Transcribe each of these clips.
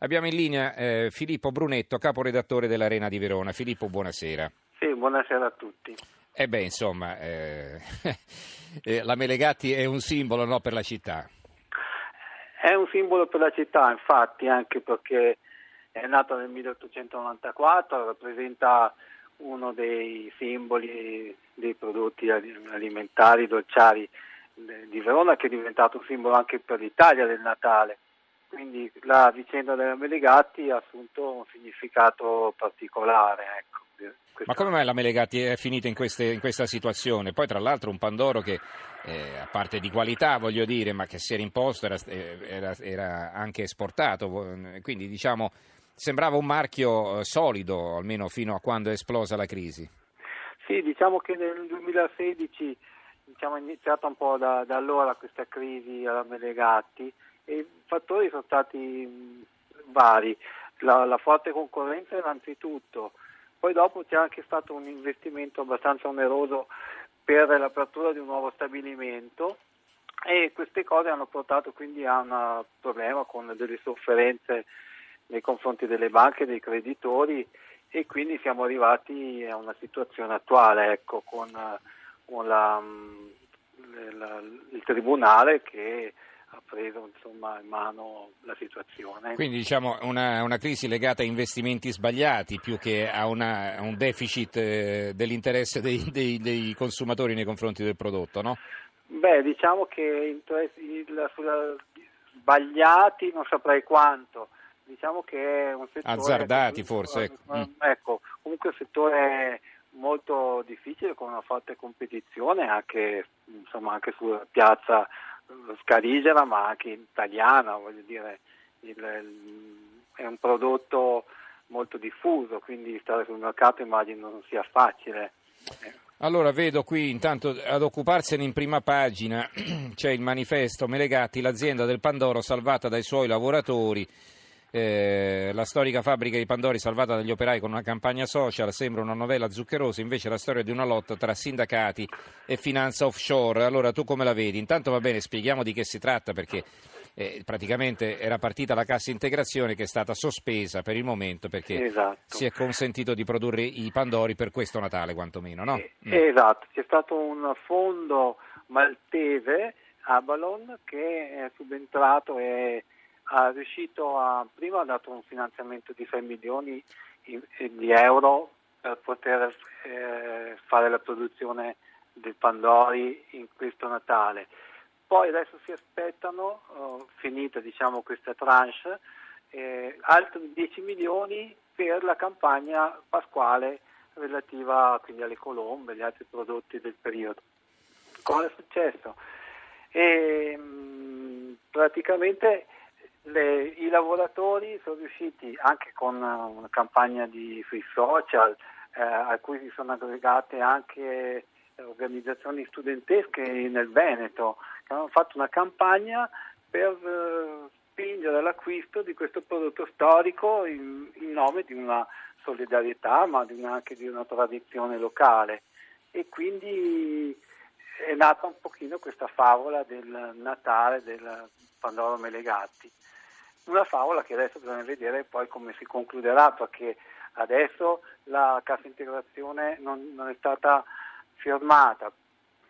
Abbiamo in linea eh, Filippo Brunetto, caporedattore dell'Arena di Verona. Filippo, buonasera. Sì, buonasera a tutti. E beh, insomma, eh, eh, la Melegatti è un simbolo no, per la città. È un simbolo per la città, infatti, anche perché è nato nel 1894, rappresenta uno dei simboli dei prodotti alimentari, dolciari di Verona, che è diventato un simbolo anche per l'Italia del Natale quindi la vicenda della Melegatti ha assunto un significato particolare. Ecco. Ma come mai la Melegatti è finita in, queste, in, questa situazione? Poi tra l'altro un Pandoro che, eh, a parte di qualità voglio dire, ma che si era imposto, era, eh, era, era anche esportato, quindi diciamo sembrava un marchio eh, solido, almeno fino a quando è esplosa la crisi. Sì, diciamo che nel 2016 diciamo, è iniziata un po' da, da allora questa crisi alla Melegatti i fattori sono stati vari, la, la forte concorrenza innanzitutto, poi dopo c'è anche stato un investimento abbastanza oneroso per l'apertura di un nuovo stabilimento e queste cose hanno portato quindi a un problema con delle sofferenze nei confronti delle banche dei creditori e quindi siamo arrivati a una situazione attuale ecco, con, con la, la, il Tribunale che ha preso insomma, in mano la situazione. Quindi diciamo una, una crisi legata a investimenti sbagliati più che a, una, a un deficit eh, dell'interesse dei, dei, dei, consumatori nei confronti del prodotto, no? Beh, diciamo che interessi, sulla, sbagliati non saprei quanto, diciamo che è un settore... Azzardati forse. Ecco. Mm. ecco, comunque un settore molto difficile con una forte competizione anche, insomma, anche sulla piazza scarigera ma anche italiana, voglio dire, il, è un prodotto molto diffuso, quindi stare sul mercato immagino non sia facile. Allora vedo qui intanto ad occuparsene in prima pagina c'è il manifesto Melegatti, l'azienda del Pandoro salvata dai suoi lavoratori eh, la storica fabbrica di Pandori salvata dagli operai con una campagna social sembra una novella zuccherosa, invece la storia di una lotta tra sindacati e finanza offshore. Allora tu come la vedi? Intanto va bene, spieghiamo di che si tratta perché eh, praticamente era partita la cassa integrazione che è stata sospesa per il momento perché esatto. si è consentito di produrre i Pandori per questo Natale quantomeno, no? Mm. Esatto, c'è stato un fondo maltese, Abalon, che è subentrato e ha riuscito a, prima ha dato un finanziamento di 6 milioni di euro per poter eh, fare la produzione del Pandori in questo Natale. Poi adesso si aspettano, oh, finita diciamo, questa tranche, eh, altri 10 milioni per la campagna pasquale relativa quindi alle colombe e agli altri prodotti del periodo. Cosa è successo? E, mh, mm, praticamente le, i lavoratori sono riusciti anche con una campagna di, sui social eh, a cui si sono aggregate anche organizzazioni studentesche nel Veneto che hanno fatto una campagna per eh, spingere all'acquisto di questo prodotto storico in, in nome di una solidarietà ma di una, anche di una tradizione locale. E quindi è nata un pochino questa favola del Natale del Pandoro Melegatti una favola che adesso bisogna vedere poi come si concluderà perché adesso la cassa integrazione non, non è stata firmata,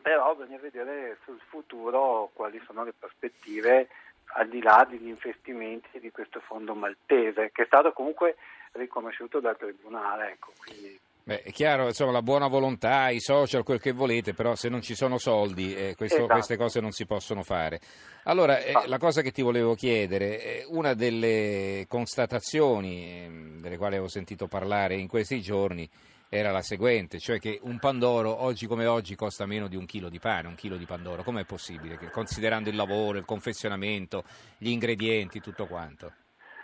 però bisogna vedere sul futuro quali sono le prospettive al di là degli investimenti di questo fondo maltese che è stato comunque riconosciuto dal Tribunale. Ecco, quindi... Beh, è chiaro, insomma, la buona volontà, i social, quel che volete, però se non ci sono soldi eh, questo, esatto. queste cose non si possono fare. Allora, eh, la cosa che ti volevo chiedere, eh, una delle constatazioni ehm, delle quali avevo sentito parlare in questi giorni era la seguente, cioè che un Pandoro oggi come oggi costa meno di un chilo di pane, un chilo di Pandoro. Com'è possibile? considerando il lavoro, il confezionamento, gli ingredienti, tutto quanto?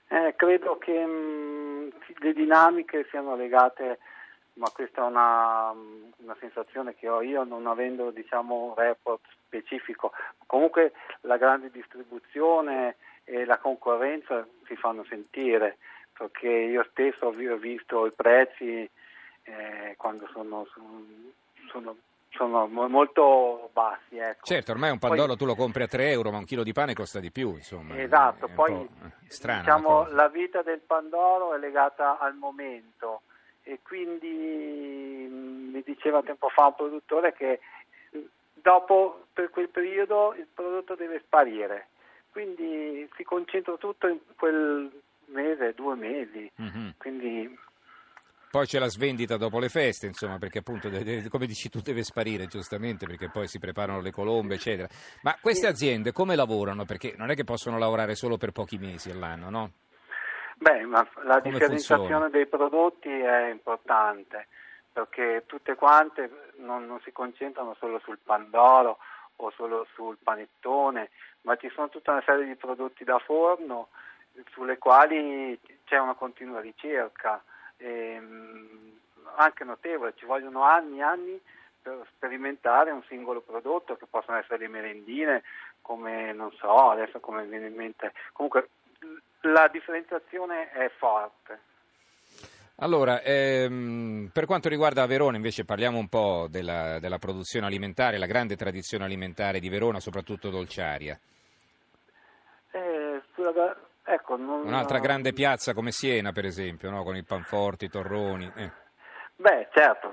Eh, credo che mh, mm, le dinamiche siano legate ma questa è una, una, sensazione che ho io non avendo diciamo, un report specifico. Comunque la grande distribuzione e la concorrenza si fanno sentire perché io stesso ho visto i prezzi eh, quando sono, sono, sono, molto bassi. Ecco. Certo, ormai un pandoro poi, tu lo compri a 3 euro, ma un chilo di pane costa di più. Insomma, esatto, poi strano, diciamo, la vita del pandoro è legata al momento e quindi mm, mi diceva tempo fa un produttore che dopo per quel periodo il prodotto deve sparire, quindi si concentra tutto in quel mese, due mesi, mm-hmm. quindi poi c'è la svendita dopo le feste, insomma, perché appunto, come dici tu, deve sparire giustamente, perché poi si preparano le colombe, eccetera. Ma queste aziende come lavorano? Perché non è che possono lavorare solo per pochi mesi all'anno, no? Beh, ma la come differenziazione funziona? dei prodotti è importante, perché tutte quante non, non si concentrano solo sul pandoro o solo sul panettone, ma ci sono tutta una serie di prodotti da forno sulle quali c'è una continua ricerca ehm, anche notevole, ci vogliono anni e anni per sperimentare un singolo prodotto che possono essere le merendine, come non so, adesso come viene in mente. Comunque la differenziazione è forte. Allora, ehm, per quanto riguarda Verona invece parliamo un po' della, della, produzione alimentare, la grande tradizione alimentare di Verona, soprattutto dolciaria. Eh, Ecco, non... Un'altra grande piazza come Siena, per esempio, no? con i panforti, i torroni. Eh. Beh, certo,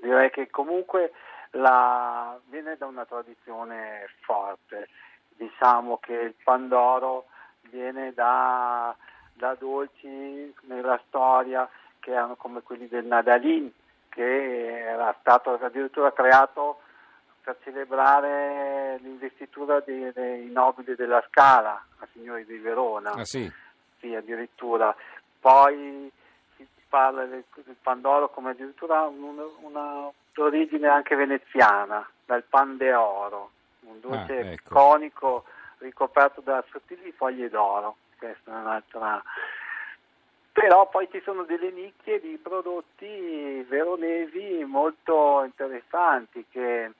direi che comunque la... viene da una tradizione forte. Diciamo che il Pandoro viene da, da dolci nella storia che erano come quelli del Nadalin, che era stato addirittura creato per celebrare l'investitura dei, dei, nobili della Scala, a signori di Verona. Ah, sì? Sì, addirittura. Poi si parla del, del Pandoro come addirittura una, una d'origine anche veneziana, dal pan de oro, un dolce ah, ecco. conico ricoperto da sottili foglie d'oro. Questa è un'altra però poi ci sono delle nicchie di prodotti veronesi molto interessanti che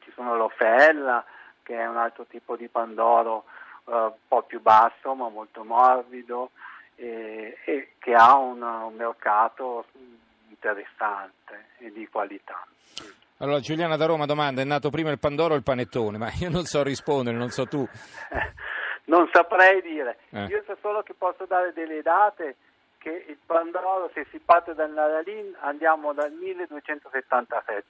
ci sono l'Ofella che è un altro tipo di pandoro uh, un po' più basso ma molto morbido e, e che ha un, un, mercato interessante e di qualità. Allora Giuliana da Roma domanda, è nato prima il pandoro o il panettone? Ma io non so rispondere, non so tu. non saprei dire, eh. io so solo che posso dare delle date che il pandoro se si parte dal Nadalin andiamo dal 1277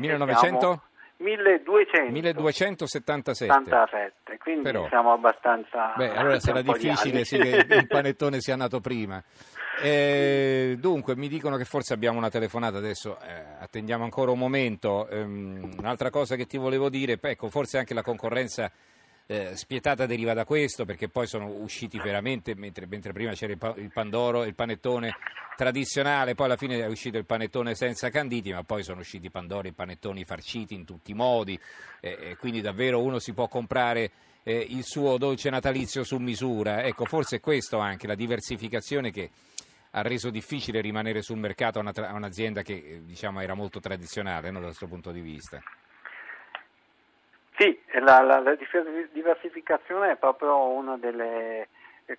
1900? 1200. 1277. 77, quindi Però, siamo abbastanza... Beh, allora sarà difficile sì, che il panettone sia nato prima. Eh, dunque, mi dicono che forse abbiamo una telefonata adesso, eh, attendiamo ancora un momento. Um, un'altra cosa che ti volevo dire, ecco, forse anche la concorrenza eh, spietata deriva da questo, perché poi sono usciti veramente, mentre, mentre prima c'era il, pa- il, pandoro, il panettone tradizionale, poi alla fine è uscito il panettone senza canditi, ma poi sono usciti i pandori e i panettoni farciti in tutti i modi, eh, quindi davvero uno si può comprare eh, il suo dolce natalizio su misura. Ecco, forse è questo anche, la diversificazione che ha reso difficile rimanere sul mercato a, una, a un'azienda che eh, diciamo, era molto tradizionale no, dal suo punto di vista. Sì, la, la, la, diversificazione è proprio una delle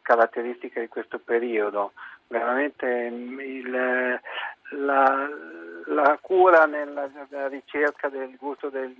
caratteristiche di questo periodo. Veramente il, la, la, cura nella, nella, ricerca del gusto del,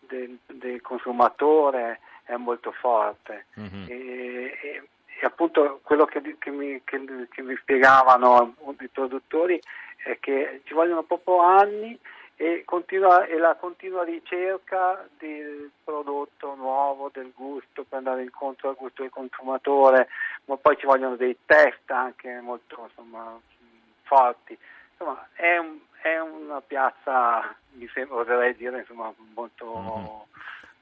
del, del, consumatore è molto forte. Mm-hmm. E, e, e, appunto quello che, che, mi, che, che mi spiegavano i produttori è che ci vogliono proprio anni e, continua, e, la continua ricerca del prodotto nuovo, del gusto, per andare incontro al gusto del consumatore, ma poi ci vogliono dei test anche molto insomma, forti. Insomma, è, un, è, una piazza, mi sembra, oserei dire, insomma, molto... Mm-hmm.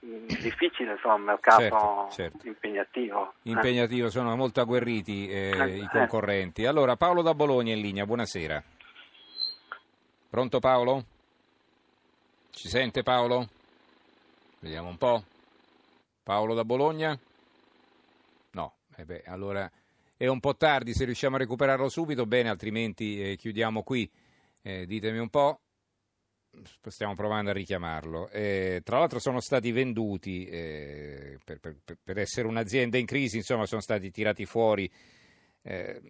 Difficile, insomma, un mercato certo, certo. impegnativo. Impegnativo, sono molto agguerriti eh, eh, i concorrenti. Allora, Paolo da Bologna in linea, buonasera. Pronto Paolo? Ci sente Paolo? Vediamo un po'. Paolo da Bologna? No, eh beh, allora è un po' tardi, se riusciamo a recuperarlo subito, bene, altrimenti eh, chiudiamo qui. Eh, ditemi un po'. Stiamo provando a richiamarlo. Eh, tra l'altro sono stati venduti, eh, per, per, per, essere un'azienda in crisi, insomma sono stati tirati fuori eh,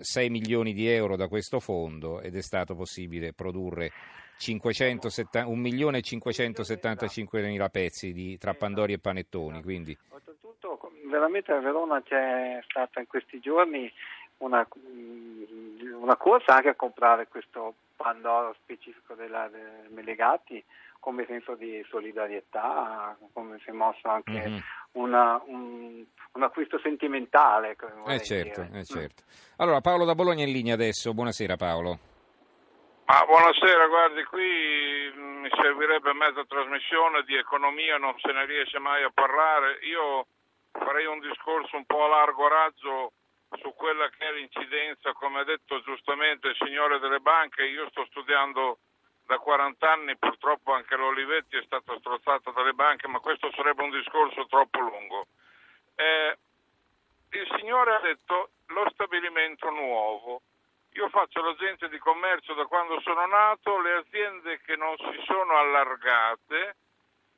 6 milioni di euro da questo fondo ed è stato possibile produrre 1 milione e 575 mila pezzi di, tra Pandori e Panettoni. Quindi. Oltretutto, veramente a Verona c'è stata in questi giorni una, una corsa anche a comprare questo Pandoro specifico della, dei Melegati come senso di solidarietà, come si è mosso anche mm-hmm. una, un, un, acquisto sentimentale. Eh certo, eh certo. Allora Paolo da Bologna in linea adesso, buonasera Paolo. Ah, buonasera, guardi, qui mi servirebbe mezza trasmissione di economia, non se ne riesce mai a parlare. Io farei un discorso un po' a largo raggio su quella che è l'incidenza, come ha detto giustamente il signore delle banche. Io sto studiando da 40 anni, purtroppo anche l'Olivetti è stata strozzata dalle banche, ma questo sarebbe un discorso troppo lungo. Eh, il signore ha detto lo stabilimento nuovo. Io faccio l'agente di commercio da quando sono nato, le aziende che non si sono allargate,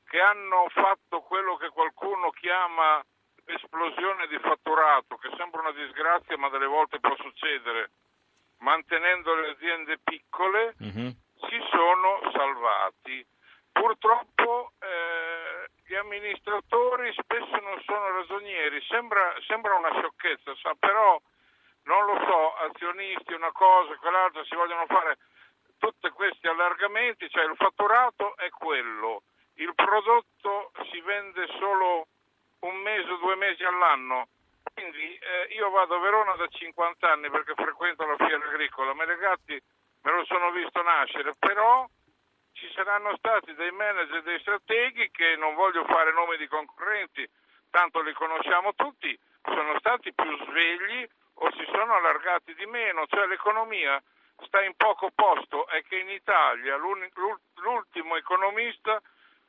che hanno fatto quello che qualcuno chiama esplosione di fatturato, che sembra una disgrazia ma delle volte può succedere, mantenendo le aziende piccole, mm-hmm. si sono salvati. Purtroppo eh, gli amministratori spesso non sono ragionieri, sembra, sembra una sciocchezza, sa, però non lo so, azionisti, una cosa, quell'altra, si vogliono fare tutti questi allargamenti, cioè il fatturato è quello, il prodotto si vende solo un mese o due mesi all'anno. Quindi eh, io vado a Verona da 50 anni perché frequento la fiera agricola, Melegatti me lo sono visto nascere, però ci saranno stati dei manager, dei strateghi che non voglio fare nomi di concorrenti, tanto li conosciamo tutti, sono stati più svegli o si sono allargati di meno, cioè l'economia sta in poco posto, è che in Italia l'ultimo economista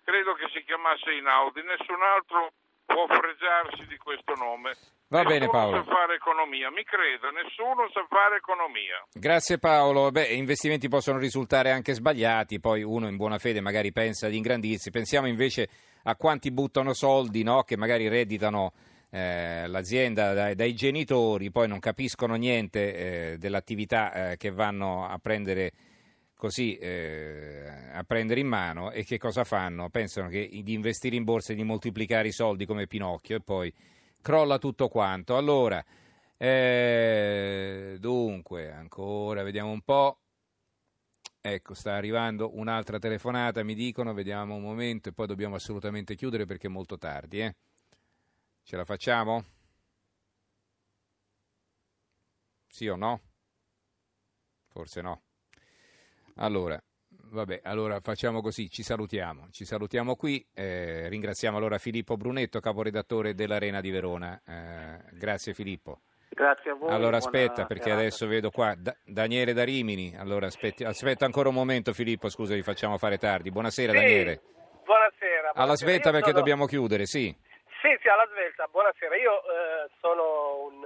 credo che si chiamasse Inaudi, nessun altro può fregiarsi di questo nome. Va nessuno bene Paolo. sa fare economia, mi creda, nessuno sa fare economia. Grazie Paolo. Beh, investimenti possono risultare anche sbagliati, poi uno in buona fede magari pensa di ingrandirsi. Pensiamo invece a quanti buttano soldi, no? che magari redditano eh, l'azienda dai, dai, genitori, poi non capiscono niente eh, dell'attività eh, che vanno a prendere così eh, a prendere in mano e che cosa fanno? Pensano che di investire in borsa e di moltiplicare i soldi come Pinocchio e poi crolla tutto quanto. Allora, eh, dunque, ancora vediamo un po'. Ecco, sta arrivando un'altra telefonata, mi dicono, vediamo un momento e poi dobbiamo assolutamente chiudere perché è molto tardi. Eh. Ce la facciamo? Sì o no? Forse no. Allora, vabbè, allora facciamo così, ci salutiamo, ci salutiamo qui, eh, ringraziamo allora Filippo Brunetto, caporedattore dell'Arena di Verona. Eh, grazie Filippo. Grazie a voi. Allora aspetta, perché serata. adesso vedo qua da- Daniele da Rimini. Allora aspetti, aspetta ancora un momento Filippo, scusa, vi facciamo fare tardi. Buonasera sì, Daniele. Buonasera. Alla svelta perché sono... dobbiamo chiudere, sì. Sì, sì, alla svelta. Buonasera. Io eh, sono un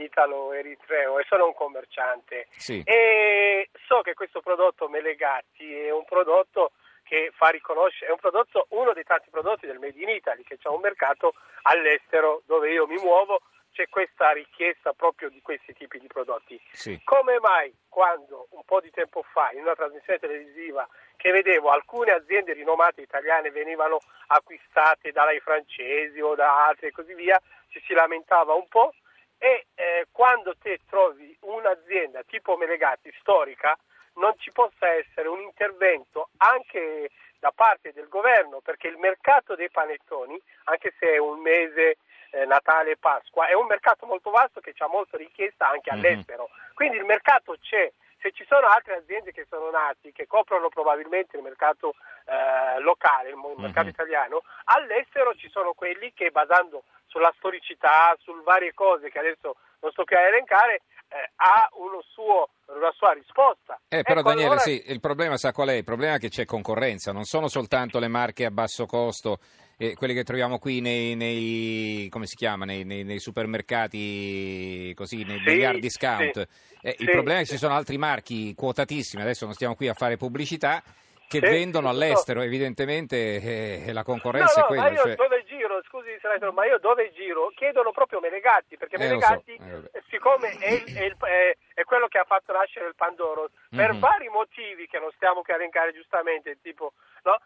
italo-eritreo e sono un commerciante sì. e so che questo prodotto Melegatti è un prodotto che fa riconoscere, è un prodotto, uno dei tanti prodotti del Made in Italy che c'è un mercato all'estero dove io mi muovo c'è questa richiesta proprio di questi tipi di prodotti. Sì. Come mai quando un po' di tempo fa in una trasmissione televisiva che vedevo alcune aziende rinomate italiane venivano acquistate dai francesi o da altri e così via, ci si lamentava un po' e eh, quando te trovi un'azienda tipo Melegati storica non ci possa essere un intervento anche da parte del governo perché il mercato dei panettoni, anche se è un mese eh, Natale e Pasqua, è un mercato molto vasto che ha molta richiesta anche mhm. all'estero. Mm-hmm. Quindi il mercato c'è. Se ci sono altre aziende che sono nati, che coprono probabilmente il mercato eh, locale, il mercato mm-hmm. italiano, all'estero ci sono quelli che basando sulla storicità, su varie cose che adesso non sto più a elencare, eh, ha suo, una sua risposta. Eh, però ecco, Daniele, allora... sì, il problema sa qual è? Il problema è che c'è concorrenza, non sono soltanto le marche a basso costo, eh, quelle che troviamo qui nei, nei, chiama, nei, nei supermercati, così, nei sì, hard discount. Sì, eh, sì, il problema è che ci sono altri marchi quotatissimi, adesso non stiamo qui a fare pubblicità, che vendono all'estero, evidentemente eh, la concorrenza no, no, è quella. Cioè... giro, scusi senatore, ma io dove giro? Chiedono proprio Menegatti, perché Eh, Menegatti, so, eh, siccome è, il- è il- è- è quello che ha fatto nascere il Pandoro, per Mhm. vari motivi che non stiamo che a elencare giustamente, tipo, no?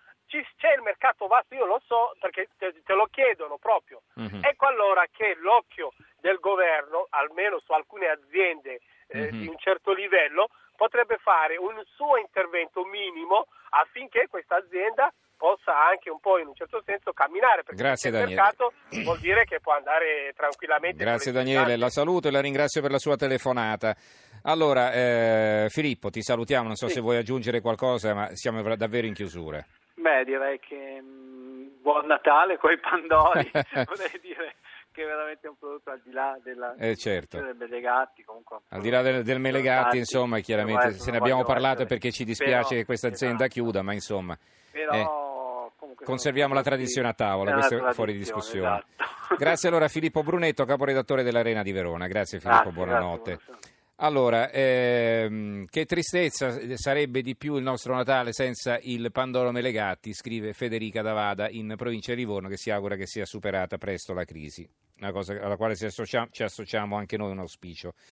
C'è il mercato vasto, io lo so, perché te, te lo chiedono proprio. Mhm. Ecco allora che l'occhio del governo, almeno su alcune aziende eh, Mhm. di un certo livello, potrebbe fare un suo intervento minimo affinché questa azienda possa anche un po' in un certo senso camminare, perché Grazie, il Daniele. mercato vuol dire che può andare tranquillamente. Grazie Daniele, la saluto e la ringrazio per la sua telefonata. Allora, eh, Filippo, ti salutiamo, non so Sì. se vuoi aggiungere qualcosa, ma siamo davvero in chiusura. Beh, direi che mh, buon Natale con i Pandori, vorrei dire che è veramente un prodotto al di là della Eh, certo. delle legati, comunque. Al di là del, del Melegatti, insomma, chiaramente se ne abbiamo parlato essere- perché ci dispiace però- che questa azienda esatto. chiuda, ma insomma, Però, eh, conserviamo sono la tradizione a tavola, questo è fuori discussione. esatto. Grazie allora a Filippo Brunetto, caporedattore dell'Arena di Verona. Grazie Filippo, Grazie, buonanotte. grazie. Allora, ehm, che tristezza sarebbe di più il nostro Natale senza il Pandoro Melegatti, scrive Federica Davada in provincia di Livorno, che si augura che sia superata presto la crisi, una cosa alla quale ci associamo anche noi un auspicio.